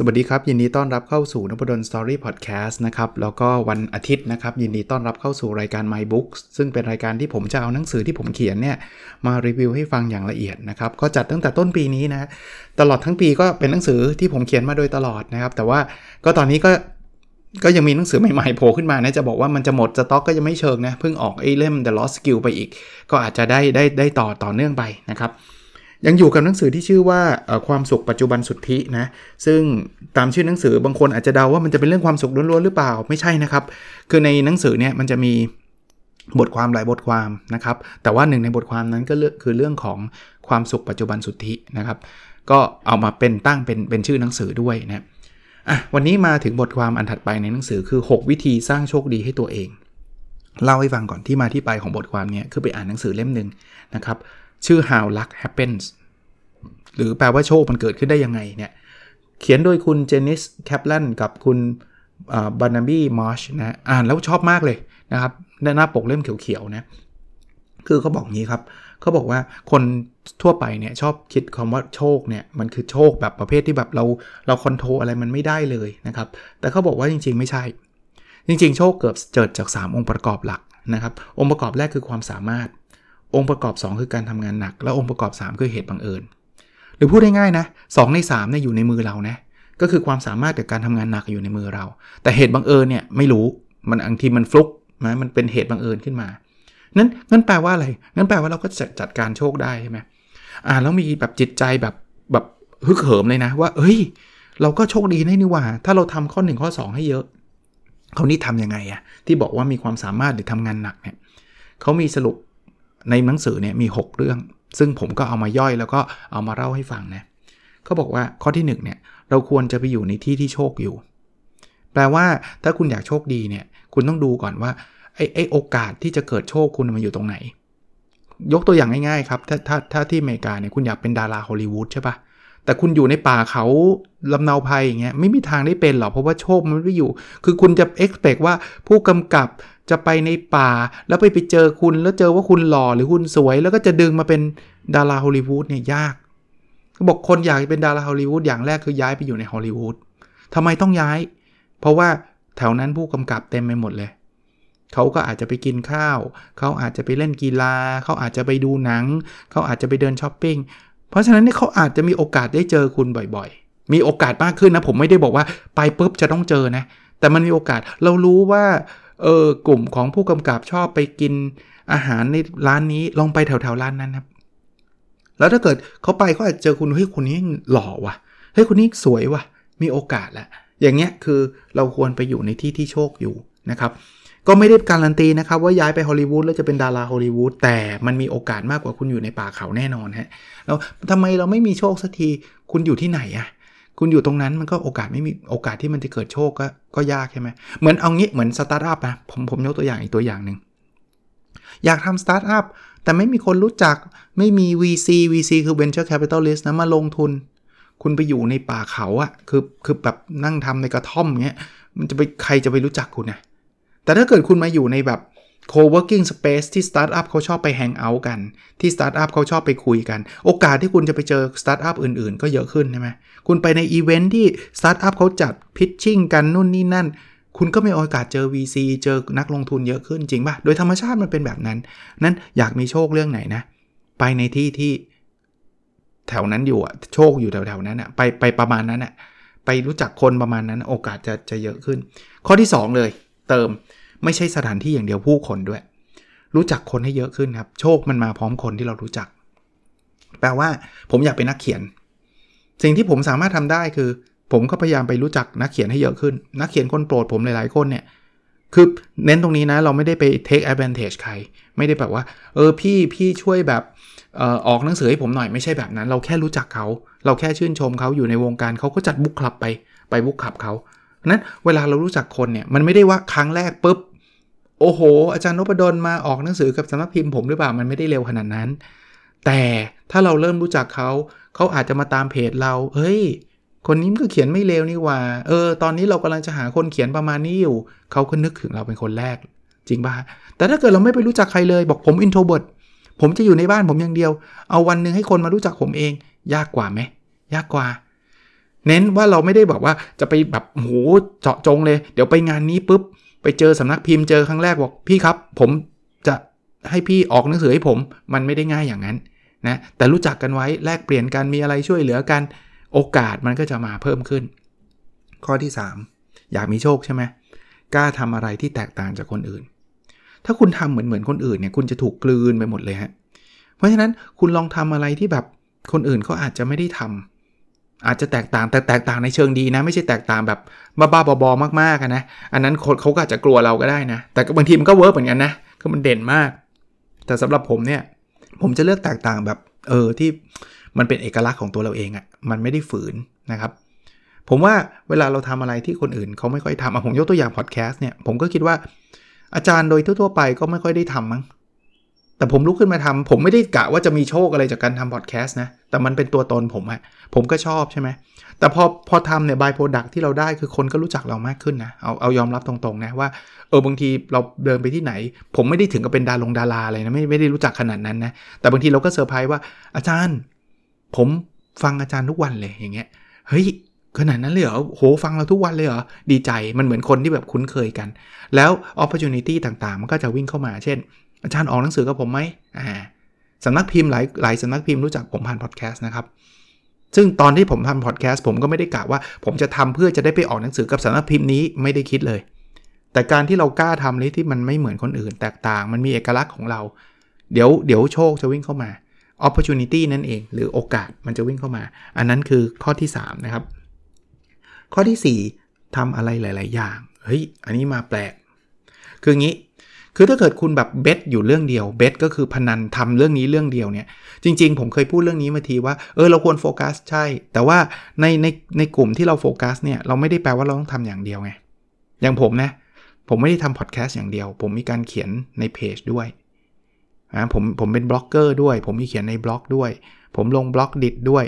สวัสดีครับ ยินดีต้อนรับเข้าสู่นพดลสตอรี่พอดแคสต์นะครับแล้วก็วันอาทิตย์นะครับ ยินดีต้อนรับเข้าสู่รายการ My Books ซึ่งเป็นรายการที่ผมจะเอาหนังสือที่ผมเขียนเนี่ยมารีวิวให้ฟังอย่างละเอียดนะครับ ก็จัดตั้งแต่ต้นปีนี้นะตลอดทั้งปีก็เป็นหนังสือที่ผมเขียนมาโดยตลอดนะครับ แต่ว่าก็ตอนนี้ก็ก็ยังมีหนังสือใหม่ๆโผล่ขึ้นมานะจะบอกว่ามันจะหมดสต็อกก็ยังไม่เชิงนะเพิ่งออกไอ้เล่ม The Lost Skill ไปอีก ก็อาจจะได้ได้ได้ต่อต่อเนื่องไปนะครับ ยังอยู่กับหนังสือที่ชื่อว่าความสุขปัจจุบันสุทธินะ ซึ่งตามชื่อหนังสือบางคนอาจจะเดาว่ามันจะเป็นเรื่องความสุขล้วนๆหรือเปล่า ไม่ใช่นะครับ คือในหนังสือเนี่ยมันจะมีบทความหลายบทความนะครับ แต่ว่าหนึ่งในบทความนั้นก็คือเรื่องของความสุขปัจจุบันสุทธินะครับ ก็เอามาเป็นตั้งเป็นเป็นชื่อหนังสือด้วยนะอะวันนี้มาถึงบทความอันถัดไปในหนังสือคือ 6 วิธีสร้างโชคดีให้ตัวเอง เล่าให้ฟังก่อนที่มาที่ไปของบทความนี้คือไปอ่านหนังสือเล่มหนึ่งนะครับชื่อ How Luck Happens หรือแปลว่าโชคมันเกิดขึ้นได้ยังไงเนี่ย เขียนโดยคุณเจนิสแคปลันกับคุณบานาบี้มอชนะอ่านแล้วชอบมากเลยนะครับหน้าปกเล่มเขียวๆนะคือเขาบอกงี้ครับเขาบอกว่าคนทั่วไปเนี่ยชอบคิดคำว่าโชคเนี่ยมันคือโชคแบบประเภทที่แบบเราเราคอนโทรอะไรมันไม่ได้เลยนะครับ แต่เขาบอกว่าจริง ๆ ไม่ใช่ จริง ๆ โชคเกิดเกิดจาก 3 องค์ประกอบหลักนะครับ องค์ประกอบแรกคือความสามารถ องค์ประกอบ 2 คือการทำงานหนัก และองค์ประกอบ 3 คือเหตุบังเอิญ หรือพูดง่ายๆนะสใน3เนี่ยอยู่ในมือเรานะก็คือความสามารถกับการทำงานหนักอยู่ในมือเรา แต่เหตุบังเอิญเนี่ยไม่รู้มันบางทีมันฟลุกนะมันเป็นเหตุบังเอิญขึ้นมานั้นงั้นแปลว่าอะไรงั้นแปลว่าเราก็จะจัดการโชคได้ใช่ไหมอ่าแล้วมีแบบจิตใจแบบแบบฮึกเหิมเลยนะว่าเฮ้ย เราก็โชคดีได้นี่ว่า ถ้าเราทำข้อ 1 ข้อ 2 ให้เยอะเขานี่ทำยังไงอะที่บอกว่ามีความสามารถหรือทำงานหนักเนี่ยเขามีสรุปในหนังสือเนี่ยมี 6 เรื่อง ซึ่งผมก็เอามาย่อยแล้วก็เอามาเล่าให้ฟังนะเขาบอกว่าข้อที่1เนี่ยเราควรจะไปอยู่ในที่ที่โชคอยู่ แปลว่าถ้าคุณอยากโชคดีเนี่ยคุณต้องดูก่อนว่าไอ้ไอโอกาสที่จะเกิดโชคคุณมันอยู่ตรงไหน ยกตัวอย่างง่ายๆครับถ้าถ้าถ้าที่อเมริกาเนี่ยคุณอยากเป็นดาราฮอลลีวูดใช่ปะแต่คุณอยู่ในป่าเขาลำนาภัยอย่างเงี้ยไม่มีทางได้เป็นหรอกเพราะว่าโชคมันไม่อยู่ คือคุณจะ expect ว่าผู้กำกับ จะไปในป่าแล้วไปไปเจอคุณแล้วเจอว่าคุณหล่อหรือคุณสวย แล้วก็จะดึงมาเป็นดาราฮอลลีวูดเนี่ยยากบอกคนอยากเป็นดาราฮอลลีวูดอย่างแรกคือย้ายไปอยู่ในฮอลลีวูดทำไมต้องย้าย เพราะว่าแถวนั้นผู้กำกับเต็มไปหมดเลยเขาก็อาจจะไปกินข้าว เขาอาจจะไปเล่นกีฬา เขาอาจจะไปดูหนัง เขาอาจจะไปเดินช้อปปิ้ง เพราะฉะนั้นเนี่ยเขาอาจจะมีโอกาสได้เจอคุณบ่อยๆ มีโอกาสมากขึ้นนะ ผมไม่ได้บอกว่าไปปุ๊บจะต้องเจอนะ แต่มันมีโอกาส เรารู้ว่า เออกลุ่มของผู้กำกับชอบไปกินอาหารในร้านนี้ลองไปแถวๆร้านนั้นครับ แล้วถ้าเกิดเขาไปเขาอาจจะเจอคุณเฮ้ยคนนี้หล่อว่ะเฮ้ยคนนี้สวยว่ะ มีโอกาสแหละอย่างเงี้ยคือเราควรไปอยู่ในที่ที่โชคอยู่นะครับ ก็ไม่ได้การันตีนะครับว่าย้ายไปฮอลลีวูดแล้วจะเป็นดาราฮอลลีวูดแต่มันมีโอกาสมากกว่าคุณอยู่ในป่าเขาแน่นอนฮะแล้วทำไมเราไม่มีโชคสักทีคุณอยู่ที่ไหนอะ คุณอยู่ตรงนั้นมันก็โอกาสไม่มีโอกาสที่มันจะเกิดโชคก็ก็ยากใช่ไหมเหมือนเอางี้เหมือนสตาร์ทอัพนะผมผมยกตัวอย่างอีกตัวอย่างหนึ่งอยากทำสตาร์ทอัพแต่ไม่มีคนรู้จักไม่มี VC VC คือ Venture Capitalist นะมาลงทุน คุณไปอยู่ในป่าเขาอะคือคือแบบนั่งทำในกระท่อมเงี้ยมันจะไปใครจะไปรู้จักคุณนะแต่ถ้าเกิดคุณมาอยู่ในแบบ co-working space ที่สตาร์ทอัพเขาชอบไป hang out กัน ที่สตาร์ทอัพเขาชอบไปคุยกัน โอกาสที่คุณจะไปเจอสตาร์ทอัพอื่นๆ ก็เยอะขึ้นใช่ไหมคุณไปในอีเวนท์ที่สตาร์ทอัพเขาจัด pitching กันนู่นนี่นั่น คุณก็มีโอกาสเจอ VC เจอนักลงทุนเยอะขึ้นจริงป่ะ โดยธรรมชาติมันเป็นแบบนั้น นั้นอยากมีโชคเรื่องไหนนะ ไปในที่ที่แถวนั้นอยู่อะโชคอยู่แถวๆนั้นอะไปไปประมาณนั้นอะไปรู้จักคนประมาณนั้นโอกาสจะจะเยอะขึ้น ข้อที่ 2 เลย เติม ไม่ใช่สถานที่อย่างเดียวผู้คนด้วย รู้จักคนให้เยอะขึ้นครับ โชคมันมาพร้อมคนที่เรารู้จัก แปลว่าผมอยากเป็นนักเขียน สิ่งที่ผมสามารถทำได้คือ ผมก็พยายามไปรู้จักนักเขียนให้เยอะขึ้น นักเขียนคนโปรดผมหลายๆคนเนี่ยคือเน้นตรงนี้นะเราไม่ได้ไป take advantage ใคร ไม่ได้แบบว่า เออพี่พี่ช่วยแบบออออกหนังสือให้ผมหน่อยไม่ใช่แบบนั้น เราแค่รู้จักเขา เราแค่ชื่นชมเขาอยู่ในวงการเขาก็จัดบุ๊กคลับไปไปบุ๊กคลับเขานั้นเวลาเรารู้จักคนเนี่ยมันไม่ได้ว่าครั้งแรกปุ๊บ โอ้โห อาจารย์นพดลมาออกหนังสือกับสำนักพิมพ์ผมหรือเปล่ามันไม่ได้เร็วขนาดนั้น แต่ถ้าเราเริ่มรู้จักเขา เขาอาจจะมาตามเพจเรา เฮ้ย คนนี้มันก็เขียนไม่เลวนี่ว่า เออ ตอนนี้เรากำลังจะหาคนเขียนประมาณนี้อยู่ เขาก็นึกถึงเราเป็นคนแรก จริงป่ะ แต่ถ้าเกิดเราไม่ไปรู้จักใครเลย บอกผม introvert ผมจะอยู่ในบ้านผมอย่างเดียว เอาวันหนึ่งให้คนมารู้จักผมเอง ยากกว่าไหม ยากกว่า เน้นว่าเราไม่ได้บอกว่าจะไปแบบโหเจาะจงเลย เดี๋ยวไปงานนี้ปุ๊บ ไปเจอสำนักพิมพ์เจอครั้งแรกบอกพี่ครับ ผมจะให้พี่ออกหนังสือให้ผม มันไม่ได้ง่ายอย่างนั้นนะแต่รู้จักกันไว้แลกเปลี่ยนกันมีอะไรช่วยเหลือกันโอกาสมันก็จะมาเพิ่มขึ้น ข้อที่ 3 อยากมีโชคใช่ไหมกล้าทำอะไรที่แตกต่างจากคนอื่น ถ้าคุณทำเหมือนเหมือนคนอื่นเนี่ยคุณจะถูกกลืนไปหมดเลยฮะเพราะฉะนั้นคุณลองทำอะไรที่แบบคนอื่นเขาอาจจะไม่ได้ทำ อาจจะแตกต่างแต่แตกต่างในเชิงดีนะ ไม่ใช่แตกต่างแบบบ้าๆบอๆมากๆนะอันนั้นคนเขาก็อาจจะกลัวเราก็ได้นะ แต่บางทีมันก็ work เหมือนกันนะคือมันเด่นมาก แต่สำหรับผมเนี่ยผมจะเลือกแตกต่างแบบเออที่มันเป็นเอกลักษณ์ของตัวเราเองอะ่ะมันไม่ได้ฝืนนะครับ ผมว่าเวลาเราทำอะไรที่คนอื่นเขาไม่ค่อยทำอะผมยกตัวอย่างพอดแคสต์เนี่ยผมก็คิดว่าอาจารย์โดยทั่วๆไปก็ไม่ค่อยได้ทำมั้ง แต่ผมลุกขึ้นมาทำผมไม่ได้กะว่าจะมีโชคอะไรจากการทำพอดแคสต์นะ แต่มันเป็นตัวตนผมอะผมก็ชอบใช่ไหม แต่พอพอทำเนี่ย by-product ที่เราได้คือคนก็รู้จักเรามากขึ้นนะ เอาเอายอมรับตรงๆนะว่า เออบางทีเราเดินไปที่ไหน ผมไม่ได้ถึงกับเป็นดารงดาราอะไรนะไม่ไม่ได้รู้จักขนาดนั้นนะ แต่บางทีเราก็เซอร์ไพรส์ว่าอาจารย์ ผมฟังอาจารย์ทุกวันเลยอย่างเงี้ย เฮ้ยขนาดนั้นเลยเหรอโหฟังเราทุกวันเลยเหรอ ดีใจมันเหมือนคนที่แบบคุ้นเคยกัน แล้ว opportunity ต่างๆ มันก็จะวิ่งเข้ามา เช่น อาจารย์ออกหนังสือกับผมไหมอ่าสำนักพิมพ์หลายหลายสำนักพิมพ์รู้จักผมผ่านพอดแคสต์นะครับ ซึ่งตอนที่ผมทำพอดแคสต์ผมก็ไม่ได้กะว่า ผมจะทำเพื่อจะได้ไปออกหนังสือกับสำนักพิมพ์นี้ไม่ได้คิดเลย แต่การที่เรากล้าทำเลยที่มันไม่เหมือนคนอื่นแตกต่าง มันมีเอกลักษณ์ของเรา เดี๋ยวเดี๋ยวโชคจะวิ่งเข้ามา opportunity นั่นเอง หรือโอกาสมันจะวิ่งเข้ามา อันนั้นคือข้อที่ 3 นะครับ ข้อที่ 4ทำอะไรหลาย ๆ อย่าง เฮ้ย อันนี้มาแปลก คืองี้ คือถ้าเกิดคุณแบบ bet อยู่เรื่องเดียว bet ก็คือพนันทำเรื่องนี้เรื่องเดียวเนี่ย จริง ๆ ผมเคยพูดเรื่องนี้มาทีว่าเออเราควรโฟกัสใช่ แต่ว่าในในในกลุ่มที่เราโฟกัสเนี่ยเราไม่ได้แปลว่าเราต้องทำอย่างเดียวไงอย่างผมนะผมไม่ได้ทำพอดแคสต์อย่างเดียว ผมมีการเขียนในเพจด้วยนะผมผมเป็นบล็อกเกอร์ด้วย ผมมีเขียนในบล็อกด้วย ผมลง Blockdit้วย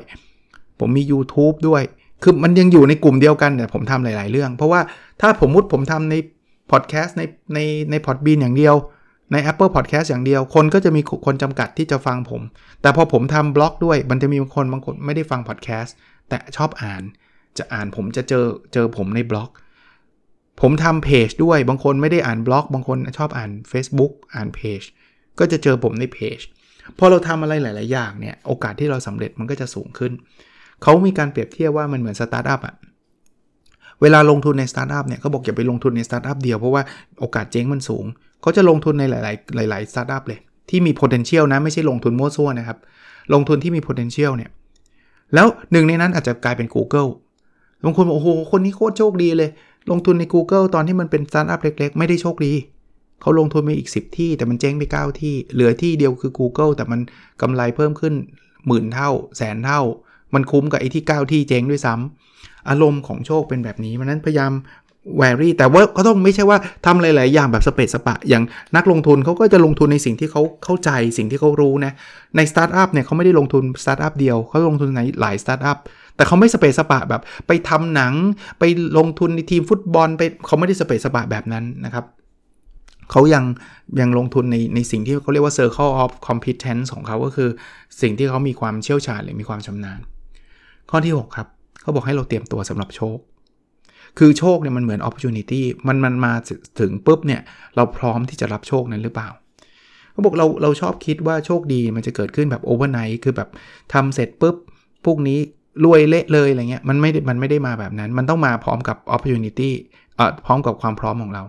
ผมมี YouTube ด้วย คือมันยังอยู่ในกลุ่มเดียวกันแต่ผมทำหลาย ๆ เรื่อง เพราะว่าถ้าผมมุดผมทำใน พอดแคสต์ในในในพอดบีนอย่างเดียว ใน Apple Podcast อย่างเดียว คนก็จะมีคนจำกัดที่จะฟังผม แต่พอผมทำบล็อกด้วย มันจะมีคนบางคนไม่ได้ฟังพอดแคสต์แต่ชอบอ่าน จะอ่านผมจะเจอเจอผมในบล็อก ผมทำเพจด้วย บางคนไม่ได้อ่านบล็อก บางคนชอบอ่าน Facebook อ่านเพจ ก็จะเจอผมในเพจพอเราทำอะไรหลาย ๆ อย่างเนี่ย โอกาสที่เราสำเร็จมันก็จะสูงขึ้น เขามีการเปรียบเทียบว่ามันเหมือนสตาร์ทอัพอะ เวลาลงทุนในสตาร์ทอัพเนี่ยเขาบอกอย่าไปลงทุนในสตาร์ทอัพเดียวเพราะว่าโอกาสเจ๊งมันสูง เขาจะลงทุนในหลาย ๆ หลาย ๆ สตาร์ทอัพเลย ที่มี potential นะไม่ใช่ลงทุนมั่วซั่วนะครับ ลงทุนที่มี potential เนี่ย แล้วหนึ่งในนั้นอาจจะกลายเป็น Google บางคนบอกโอ้โห คนนี้โคตรโชคดีเลย ลงทุนใน Google ตอนที่มันเป็นสตาร์ทอัพเล็ก ๆ ไม่ได้โชคดีเขาลงทุนไปอีก 10 ที่แต่มันเจ๊งไป 9 ที่ เหลือที่เดียวคือ Google แต่มันกำไรเพิ่มขึ้นหมื่นเท่า แสนเท่า มันคุ้มกับไอ้ที่ 9 ที่เจ๊งด้วยซ้ำ อารมณ์ของโชคเป็นแบบนี้มันนั้นพยายาม vary แต่ว่าก็ต้องไม่ใช่ว่าทำหลาย ๆ อย่างแบบสะเปะสะปะ อย่างนักลงทุนเขาก็จะลงทุนในสิ่งที่เขาเข้าใจสิ่งที่เขารู้นะในสตาร์ทอัพเนี่ยเขาไม่ได้ลงทุนสตาร์ทอัพเดียวเขาลงทุนในหลายสตาร์ทอัพแต่เขาไม่สะเปะสะปะแบบไปทำหนังไปลงทุนในทีมฟุตบอลไปเขาไม่ได้สะเปะสะปะแบบนั้นนะครับเขายังยังลงทุนในในสิ่งที่เขาเรียกว่า circle of competence ของเขาก็คือสิ่งที่เขามีความเชี่ยวชาญหรือมีความชำนาญ ข้อที่ 6 ครับ เขาบอกให้เราเตรียมตัวสำหรับโชค คือโชคเนี่ยมันเหมือน opportunity มันมันมาถึงปุ๊บเนี่ยเราพร้อมที่จะรับโชคนั้นหรือเปล่าเขาบอกเราเราชอบคิดว่าโชคดีมันจะเกิดขึ้นแบบ overnight คือแบบทำเสร็จปุ๊บพวกนี้รวยเละเลยอะไรเงี้ยมันไม่มันไม่ได้มาแบบนั้น มันต้องมาพร้อมกับ opportunity เอ่อพร้อมกับความพร้อมของเรา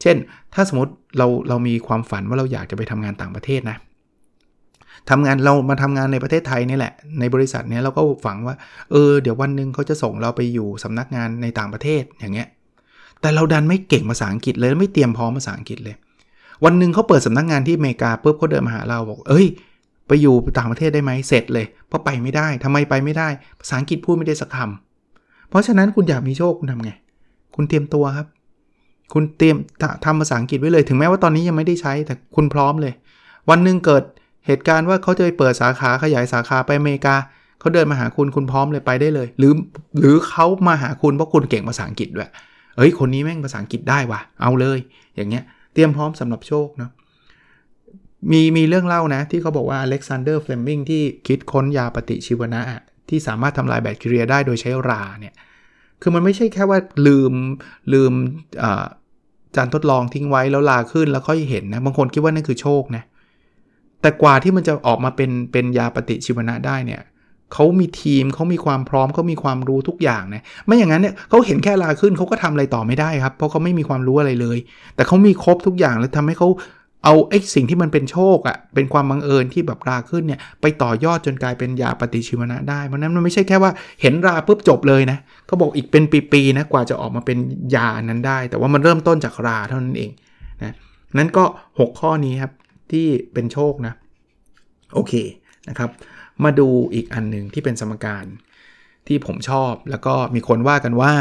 เช่น ถ้าสมมติเราเรามีความฝันว่าเราอยากจะไปทำงานต่างประเทศนะ ทำงานเรามาทำงานในประเทศไทยนี่แหละ ในบริษัทเนี้ยเราก็ฝังว่า เออ เดี๋ยววันหนึ่งเขาจะส่งเราไปอยู่สำนักงานในต่างประเทศอย่างเงี้ย แต่เราดันไม่เก่งภาษาอังกฤษเลยไม่เตรียมพร้อมภาษาอังกฤษเลย วันหนึ่งเขาเปิดสำนักงานที่อเมริกาปุ๊บเขาเดินมาหาเราบอก เอ้ย ไปอยู่ต่างประเทศได้ไหมเสร็จเลย เพราะไปไม่ได้ทำไมไปไม่ได้ ภาษาอังกฤษพูดไม่ได้สักคำเพราะฉะนั้นคุณอยากมีโชคคุณทำไง คุณเตรียมตัวครับ คุณเตรียมทำภาษาอังกฤษไว้เลย ถึงแม้ว่าตอนนี้ยังไม่ได้ใช้แต่คุณพร้อมเลย วันหนึ่งเกิด เหตุการณ์ว่าเขาจะไปเปิดสาขาขยายสาขาไปอเมริกาเขาเดินมาหาคุณคุณพร้อมเลยไปได้เลย หรือหรือเขามาหาคุณเพราะคุณเก่งภาษาอังกฤษด้วยเอ้ยคนนี้แม่งภาษาอังกฤษได้ว่ะเอาเลย อย่างเงี้ยเตรียมพร้อมสำหรับโชคเนาะมีมีเรื่องเล่านะ ที่เขาบอกว่าอเล็กซานเดอร์เฟลมิงที่คิดค้นยาปฏิชีวนะ ที่สามารถทำลายแบคทีเรียได้โดยใช้ราเนี่ยคือมันไม่ใช่แค่ว่าลืมลืมจานทดลองทิ้งไว้แล้วลาขึ้นแล้วค่อยเห็นนะ บางคนคิดว่านั่นคือโชคนะ แต่กว่าที่มันจะออกมาเป็นเป็นยาปฏิชีวนะได้เนี่ยเขามีทีมเขามีความพร้อมเขามีความรู้ทุกอย่างนะไม่อย่างนั้นเนี่ยเขาเห็นแค่ลาขึ้นเขาก็ทำอะไรต่อไม่ได้ครับ เพราะเขาไม่มีความรู้อะไรเลย แต่เขามีครบทุกอย่างแล้วทำให้เขาเอาไอ้สิ่งที่มันเป็นโชคอะ่ะเป็นความบังเอิญที่แบบราขึ้นเนี่ยไปต่อยอดจนกลายเป็นยาปฏิชีวนะได้เพราะนั้นมันไม่ใช่แค่ว่าเห็นราปุ๊บจบเลยนะเขาบอกอีกเป็นปีๆนะกว่าจะออกมาเป็นยานั้นได้ แต่ว่ามันเริ่มต้นจากราเท่านั้นเองนะนั้นก็ 6 ข้อนี้ครับ ที่เป็นโชคนะ โอเคนะครับ มาดูอีกอันหนึ่งที่เป็นสมการที่ผมชอบแล้วก็มีคนว่ากันว่า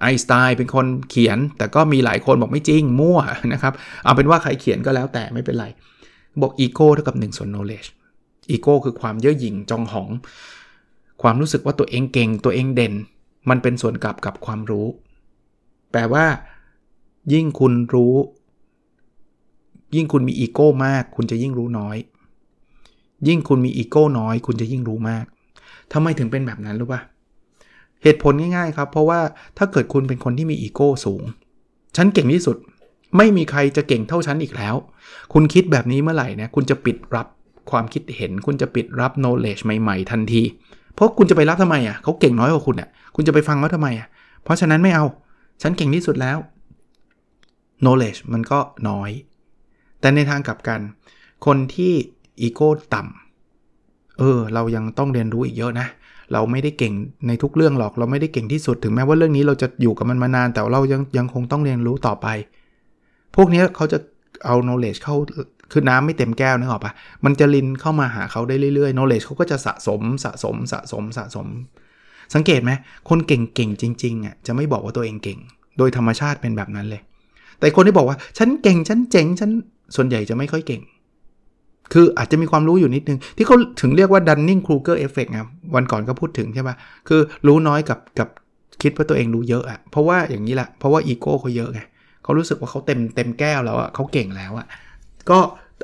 ไอสไตน์เป็นคนเขียน แต่ก็มีหลายคนบอกไม่จริง มั่วนะครับเอาเป็นว่าใครเขียนก็แล้วแต่ไม่เป็นไร บอกอีโก้เท่ากับ1ส่วน knowledge อีโก้คือความเย่อหยิ่งจองหอง ความรู้สึกว่าตัวเองเก่งตัวเองเด่น มันเป็นส่วนกลับกับความรู้ แปลว่า ยิ่งคุณรู้ ยิ่งคุณมีอีโก้มาก คุณจะยิ่งรู้น้อย ยิ่งคุณมีอีโก้น้อย คุณจะยิ่งรู้มากทำไมถึงเป็นแบบนั้นรู้ป่ะเหตุผลง่ายๆครับ เพราะว่าถ้าเกิดคุณเป็นคนที่มีอีโก้สูง ฉันเก่งที่สุด ไม่มีใครจะเก่งเท่าฉันอีกแล้ว คุณคิดแบบนี้เมื่อไหร่นะคุณจะปิดรับความคิดเห็น คุณจะปิดรับ knowledge ใหม่ๆ ทันที เพราะคุณจะไปรับทำไมอะเขาเก่งน้อยกว่าคุณอะ คุณจะไปฟังเขาทำไมอะ เพราะฉะนั้นไม่เอา ฉันเก่งที่สุดแล้ว knowledge มันก็น้อย แต่ในทางกลับกัน คนที่อีโก้ต่ำเออ เรายังต้องเรียนรู้อีกเยอะนะ เราไม่ได้เก่งในทุกเรื่องหรอก เราไม่ได้เก่งที่สุดถึงแม้ว่าเรื่องนี้เราจะอยู่กับมันมานาน แต่เรายังยังคงต้องเรียนรู้ต่อไป พวกนี้เขาจะเอา knowledge เข้าคือน้ำไม่เต็มแก้วนึกออกปะมันจะลินเข้ามาหาเขาได้เรื่อยๆ knowledge เขาก็จะสะสมสะสมสะสมสะสม สังเกตไหมคนเก่งๆจริงๆอะจะไม่บอกว่าตัวเองเก่ง โดยธรรมชาติเป็นแบบนั้นเลย แต่คนที่บอกว่าฉันเก่งฉันเจ๋งฉัน ส่วนใหญ่จะไม่ค่อยเก่ง คืออาจจะมีความรู้อยู่นิดนึง ที่เขาถึงเรียกว่า Dunning Kruger Effect ครับวันก่อนก็พูดถึงใช่ปะคือรู้น้อยกับกับคิดว่าตัวเองรู้เยอะอะเพราะว่าอย่างนี้แหละเพราะว่าอีโก้เขาเยอะไงเขารู้สึกว่าเขาเต็มเต็มแก้วแล้วอะเขาเก่งแล้วอะก็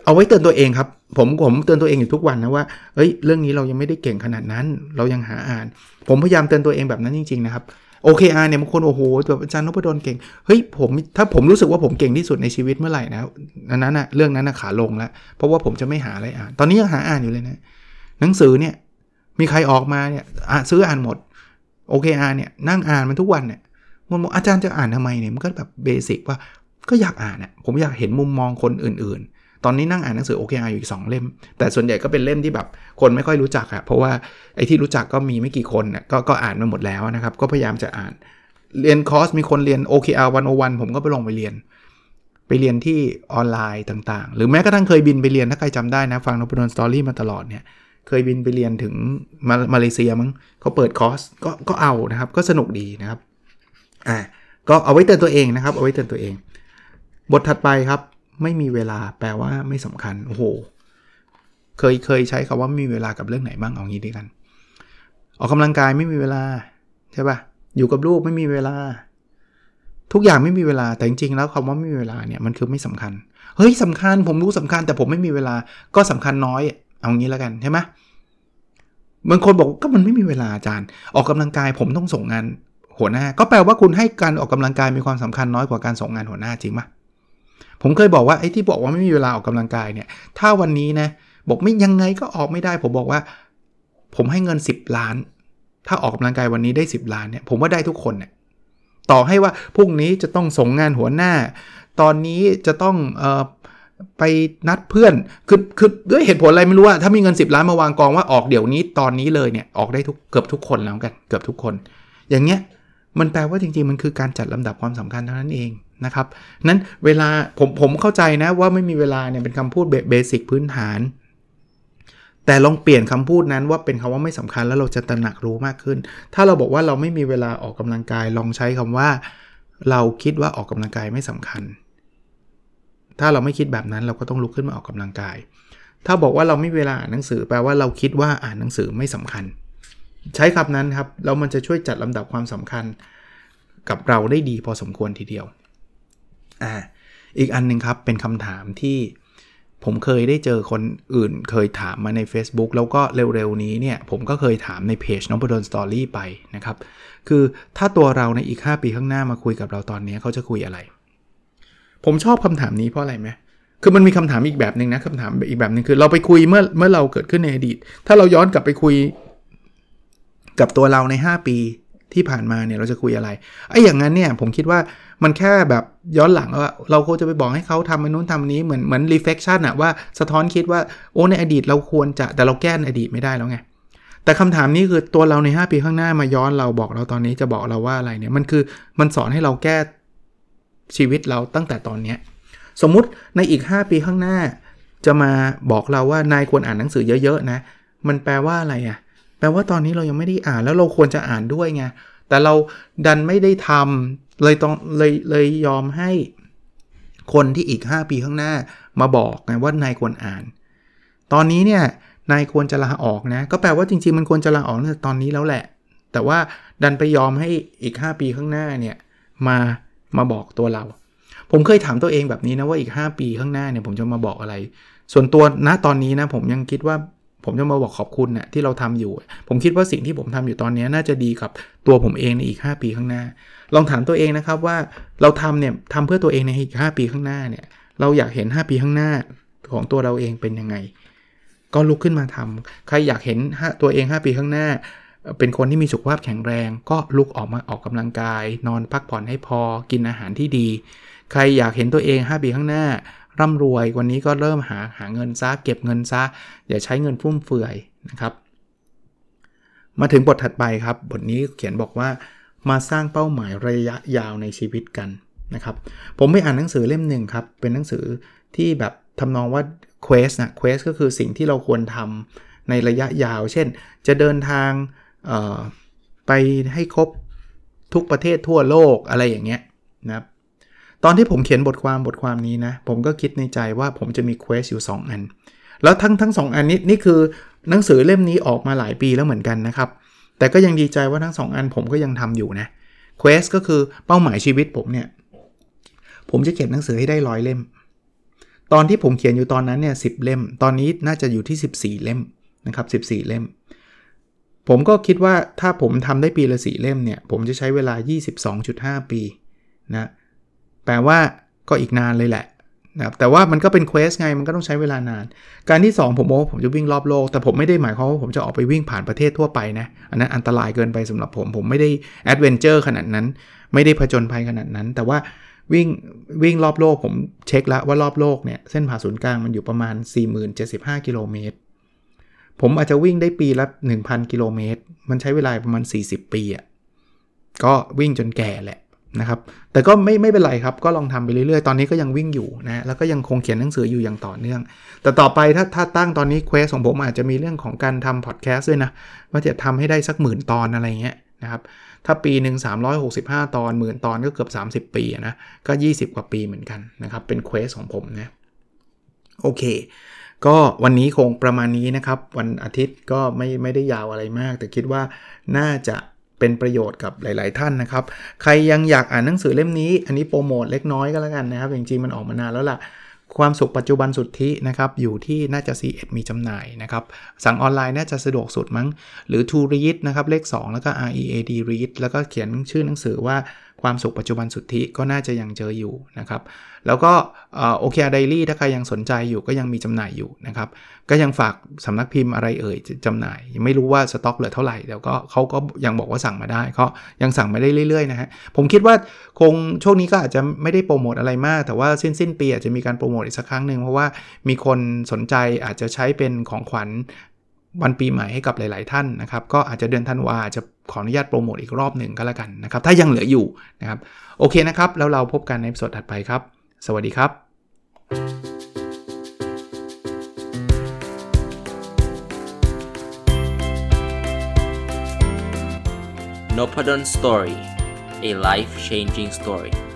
เอาไว้เตือนตัวเองครับ ผมผมเตือนตัวเองอยู่ทุกวันนะว่าเฮ้ยเรื่องนี้เรายังไม่ได้เก่งขนาดนั้น เรายังหาอ่าน ผมพยายามเตือนตัวเองแบบนั้นจริง ๆ นะครับ โอเคอาร์เนี่ยบางคนโอ้โหแบบอาจารย์นพดลเก่งเฮ้ยผมถ้าผมรู้สึกว่าผมเก่งที่สุดในชีวิตเมื่อไหร่นะนั้นนะเรื่องนั้นนะขาลงแล้ว เพราะว่าผมจะไม่หาอะไรอ่าน ตอนนี้ยังหาอ่านอยู่เลยนะ หนังสือเนี่ยมีใครออกมาเนี่ยซื้ออ่านหมด OKR เนี่ยนั่งอ่านมันทุกวันเนี่ยมันบอกอาจารย์จะอ่านทำไมเนี่ยมันก็แบบ basic ว่าก็อยากอ่านอะผมอยากเห็นมุมมองคนอื่น ตอนนี้นั่งอ่านหนังสือ OKR อยู่อีก2เล่ม แต่ส่วนใหญ่ก็เป็นเล่มที่แบบคนไม่ค่อยรู้จักอะเพราะว่าไอ้ที่รู้จักก็มีไม่กี่คนอะก็ก็อ่านมาหมดแล้วนะครับ ก็พยายามจะอ่าน เรียนคอร์สมีคนเรียน OKR 101 ผมก็ไปลงไปเรียน ไปเรียนที่ออนไลน์ต่างๆ หรือแม้กระทั่งเคยบินไปเรียนถ้าใครจำได้นะฟังนพดล story มาตลอดเนี่ยเคยบินไปเรียนถึงมามาเลเซียมั้งเขาเปิดคอร์สก็ก็เอานะครับ ก็สนุกดีนะครับอ่าก็เอาไว้เตือนตัวเองนะครับ เอาไว้เตือนตัวเอง บทถัดไปครับ ไม่มีเวลาแปลว่าไม่สำคัญโอ้โหเคยเคยใช้คำว่ามีเวลากับเรื่องไหนบ้างเอางี้ดีกัน ออกกำลังกายไม่มีเวลาใช่ปะอยู่กับลูกไม่มีเวลา ทุกอย่างไม่มีเวลาแต่จริงๆแล้วคำว่าไม่มีเวลาเนี่ยมันคือไม่สำคัญเฮ้ยสำคัญผมรู้สำคัญ แต่ผมไม่มีเวลาก็สำคัญน้อยเอางี้แล้วกันใช่ไหมบางคนบอกก็มันไม่มีเวลาอาจารย์ ออกกำลังกายผมต้องส่งงานหัวหน้า ก็แปลว่าคุณให้การออกกำลังกายมีความสำคัญน้อยกว่าการส่งงานหัวหน้าจริงไหม ผมเคยบอกว่าไอ้ที่บอกว่าไม่มีเวลาออกกำลังกายเนี่ย ถ้าวันนี้นะบอกไม่ยังไงก็ออกไม่ได้ ผมบอกว่า ผมให้เงิน 10 ล้าน ถ้าออกกำลังกายวันนี้ได้ 10 ล้านเนี่ยผมว่าได้ทุกคนเนี่ยต่อให้ว่าพรุ่งนี้จะต้องส่งงานหัวหน้า ตอนนี้จะต้องเอ่อไปนัดเพื่อนคือคือด้วยเหตุผลอะไรไม่รู้ว่าถ้ามีเงิน 10 ล้านมาวางกองว่าออกเดี๋ยวนี้ตอนนี้เลยเนี่ยออกได้ทุกเกือบทุกคนแล้วกันเกือบทุกคน อย่างเงี้ยมันแปลว่าจริงๆมันคือการจัดลำดับความสำคัญเท่านั้นเอง นะครับนั้นเวลาผมผมเข้าใจนะว่าไม่มีเวลาเนี่ยเป็นคำพูดเบสิกพื้นฐาน แต่ลองเปลี่ยนคำพูดนั้นว่าเป็นคำว่าไม่สำคัญแล้วเราจะตระหนักรู้มากขึ้น ถ้าเราบอกว่าเราไม่มีเวลาออกกำลังกาย ลองใช้คำว่า เราคิดว่าออกกำลังกายไม่สำคัญ ถ้าเราไม่คิดแบบนั้นเราก็ต้องลุกขึ้นมาออกกำลังกาย ถ้าบอกว่าเราไม่เวลาอ่านหนังสือแปลว่าเราคิดว่าอ่านหนังสือไม่สำคัญ ใช้คำนั้นครับแล้วมันจะช่วยจัดลำดับความสำคัญ กับเราได้ดีพอสมควรทีเดียว อ่าอีกอันหนึ่งครับเป็นคำถามที่ผมเคยได้เจอคนอื่นเคยถามมาใน Facebook แล้วก็เร็วๆนี้เนี่ย ผมก็เคยถามในเพจน้องปดนสตอรี่ไปนะครับ คือถ้าตัวเราในอีก 5 ปีข้างหน้ามาคุยกับเราตอนนี้เขาจะคุยอะไร ผมชอบคำถามนี้เพราะอะไรไหมคือมันมีคำถามอีกแบบหนึ่งนะคำถามอีกแบบหนึ่งคือเราไปคุยเมื่อเมื่อเราเกิดขึ้นในอดีต ถ้าเราย้อนกลับไปคุย กับตัวเราใน 5 ปี ที่ผ่านมาเนี่ยเราจะคุยอะไรไอ้อย่างนั้นเนี่ยผมคิดว่ามันแค่แบบย้อนหลังว่าเราควรจะไปบอกให้เขาทำมันนู้นทำนี้เหมือนเหมือน reflection อะว่าสะท้อนคิดว่าโอ้ในอดีตเราควรจะแต่เราแก้ในอดีตไม่ได้แล้วไงแต่คำถามนี้คือตัวเราใน 5 ปีข้างหน้ามาย้อนเราบอกเราตอนนี้จะบอกเราว่าอะไรเนี่ยมันคือมันสอนให้เราแก้ชีวิตเราตั้งแต่ตอนนี้สมมุติในอีก 5 ปีข้างหน้า จะมาบอกเราว่านายควรอ่านหนังสือเยอะๆนะ มันแปลว่าอะไรอะ่ะ แปลว่าตอนนี้เรายังไม่ได้อ่านแล้วเราควรจะอ่านด้วยไง แต่เราดันไม่ได้ทำเลยต้องเลยเลยยอมให้คนที่อีก 5 ปีข้างหน้ามาบอกไงว่านายควรอ่าน ตอนนี้เนี่ยนายควรจะลาออกนะ ก็แปลว่าจริงๆมันควรจะลาออกตั้งแต่ตอนนี้แล้วแหละ แต่ว่าดันไปยอมให้อีก 5 ปีข้างหน้าเนี่ยมามาบอกตัวเรา ผมเคยถามตัวเองแบบนี้นะว่าอีก 5 ปีข้างหน้าเนี่ยผมจะมาบอกอะไร ส่วนตัวณตอนนี้นะผมยังคิดว่า ผมจะมาบอกขอบคุณนะ่ะที่เราทำอยู่ ผมคิดว่าสิ่งที่ผมทำอยู่ตอนนี้น่าจะดีกับตัวผมเองในอีก 5 ปีข้างหน้า ลองถามตัวเองนะครับว่าเราทำเนี่ยทำเพื่อตัวเองในอีก 5 ปีข้างหน้าเนี่ยเราอยากเห็น 5 ปีข้างหน้าของตัวเราเองเป็นยังไง ก็ลุกขึ้นมาทำใครอยากเห็นตัวเอง 5 ปีข้างหน้า เป็นคนที่มีสุขภาพแข็งแรง ก็ลุกออกมาออกกำลังกาย นอนพักผ่อนให้พอกินอาหารที่ดี ใครอยากเห็นตัวเอง 5 ปีข้างหน้า ร่ำรวยวันนี้ก็เริ่มหาหาเงินซะเก็บเงินซะอย่าใช้เงินฟุ่มเฟือยนะครับ มาถึงบทถัดไปครับ บทนี้เขียนบอกว่ามาสร้างเป้าหมายระยะยาวในชีวิตกันนะครับ ผมไปอ่านหนังสือเล่มหนึ่งครับ เป็นหนังสือที่แบบทำนองว่า quest นะ quest ก็คือสิ่งที่เราควรทำในระยะยาว เช่น จะเดินทางไปให้ครบทุกประเทศทั่วโลกอะไรอย่างเงี้ยนะครับ ตอนที่ผมเขียนบทความบทความนี้นะ ผมก็คิดในใจว่าผมจะมี quest อยู่ 2 อัน แล้วทั้งทั้งสองอันนี้นี่คือหนังสือเล่มนี้ออกมาหลายปีแล้วเหมือนกันนะครับ แต่ก็ยังดีใจว่าทั้ง 2 อันผมก็ยังทำอยู่นะ quest ก็คือเป้าหมายชีวิตผมเนี่ย ผมจะเขียนหนังสือให้ได้ร้อยเล่ม ตอนที่ผมเขียนอยู่ตอนนั้นเนี่ยสิบเล่ม ตอนนี้น่าจะอยู่ที่ 14 เล่มนะครับ14 เล่ม ผมก็คิดว่าถ้าผมทำได้ปีละ4เล่มเนี่ย ผมจะใช้เวลา 22.5 ปีนะ แปลว่าก็อีกนานเลยแหละนะครับแต่ว่ามันก็เป็น quest ไงมันก็ต้องใช้เวลานาน อันที่ 2 ผมบอกว่าผมจะวิ่งรอบโลก แต่ผมไม่ได้หมายความว่าผมจะออกไปวิ่งผ่านประเทศทั่วไปนะ อันนั้นอันตรายเกินไปสำหรับผม ผมไม่ได้ adventure ขนาดนั้น ไม่ได้ผจญภัยขนาดนั้น แต่ว่าวิ่งวิ่งรอบโลกผมเช็คแล้วว่ารอบโลกเนี่ยเส้นผ่าศูนย์กลางมันอยู่ประมาณ 4075 กิโลเมตร ผมอาจจะวิ่งได้ปีละ 1,000 กิโลเมตร มันใช้เวลาประมาณ 40 ปีอะ่ะ ก็วิ่งจนแก่แหละ นะครับแต่ก็ไม่ไม่เป็นไรครับ ก็ลองทำไปเรื่อยๆ ตอนนี้ก็ยังวิ่งอยู่นะแล้วก็ยังคงเขียนหนังสืออยู่อย่างต่อเนื่อง แต่ต่อไปถ้าถ้าตั้งตอนนี้ quest ของผมอาจจะมีเรื่องของการทำพอดแคสต์ด้วยนะว่าจะทำให้ได้สักหมื่นตอนอะไรเงี้ยนะครับถ้าปีหนึ่ง365 ตอนหมื่นตอนก็เกือบ 30 ปีนะก็ 20 กว่าปีเหมือนกันนะครับเป็น quest ของผมนะโอเค ก็วันนี้คงประมาณนี้นะครับ วันอาทิตย์ก็ไม่ไม่ได้ยาวอะไรมาก แต่คิดว่าน่าจะ เป็นประโยชน์กับหลาย ๆ ท่านนะครับ ใครยังอยากอ่านหนังสือเล่มนี้ อันนี้โปรโมทเล็กน้อยก็แล้วกันนะครับ จริง ๆ มันออกมานานแล้วล่ะ ความสุขปัจจุบันสุดที่นะครับ อยู่ที่น่าจะ C1 มีจำหน่ายนะครับ สั่งออนไลน์น่าจะสะดวกสุดมั้ง หรือ To Read นะครับ เลข 2 แล้วก็ R E A D Read แล้วก็เขียนชื่อหนังสือว่า ความสุขปัจจุบันสุดที่ก็น่าจะยังเจออยู่นะครับ แล้วก็โอเคอาร์ไดรี่ถ้าใครยังสนใจอยู่ก็ยังมีจำหน่ายอยู่นะครับ ก็ยังฝากสำนักพิมพ์อะไรเอ่ยจำหน่าย ยังไม่รู้ว่าสต็อกเหลือเท่าไหร่แต่ก็เขาก็ยังบอกว่าสั่งมาได้เขายังสั่งมาได้เรื่อยๆนะฮะผมคิดว่าคงช่วงนี้ก็อาจจะไม่ได้โปรโมทอะไรมาก แต่ว่าสิ้นสิ้นปีอาจจะมีการโปรโมทอีกสักครั้งหนึ่งเพราะว่ามีคนสนใจอาจจะใช้เป็นของขวัญ วันปีใหม่ให้กับหลาย ๆ ท่านนะครับ ก็อาจจะเดือนธันวาจะขออนุญาตโปรโมทอีกรอบหนึ่งก็แล้วกันนะครับ ถ้ายังเหลืออยู่นะครับ โอเคนะครับ แล้วเราพบกันในสดถัดไปครับ สวัสดีครับ n o p a d o n Story a life changing story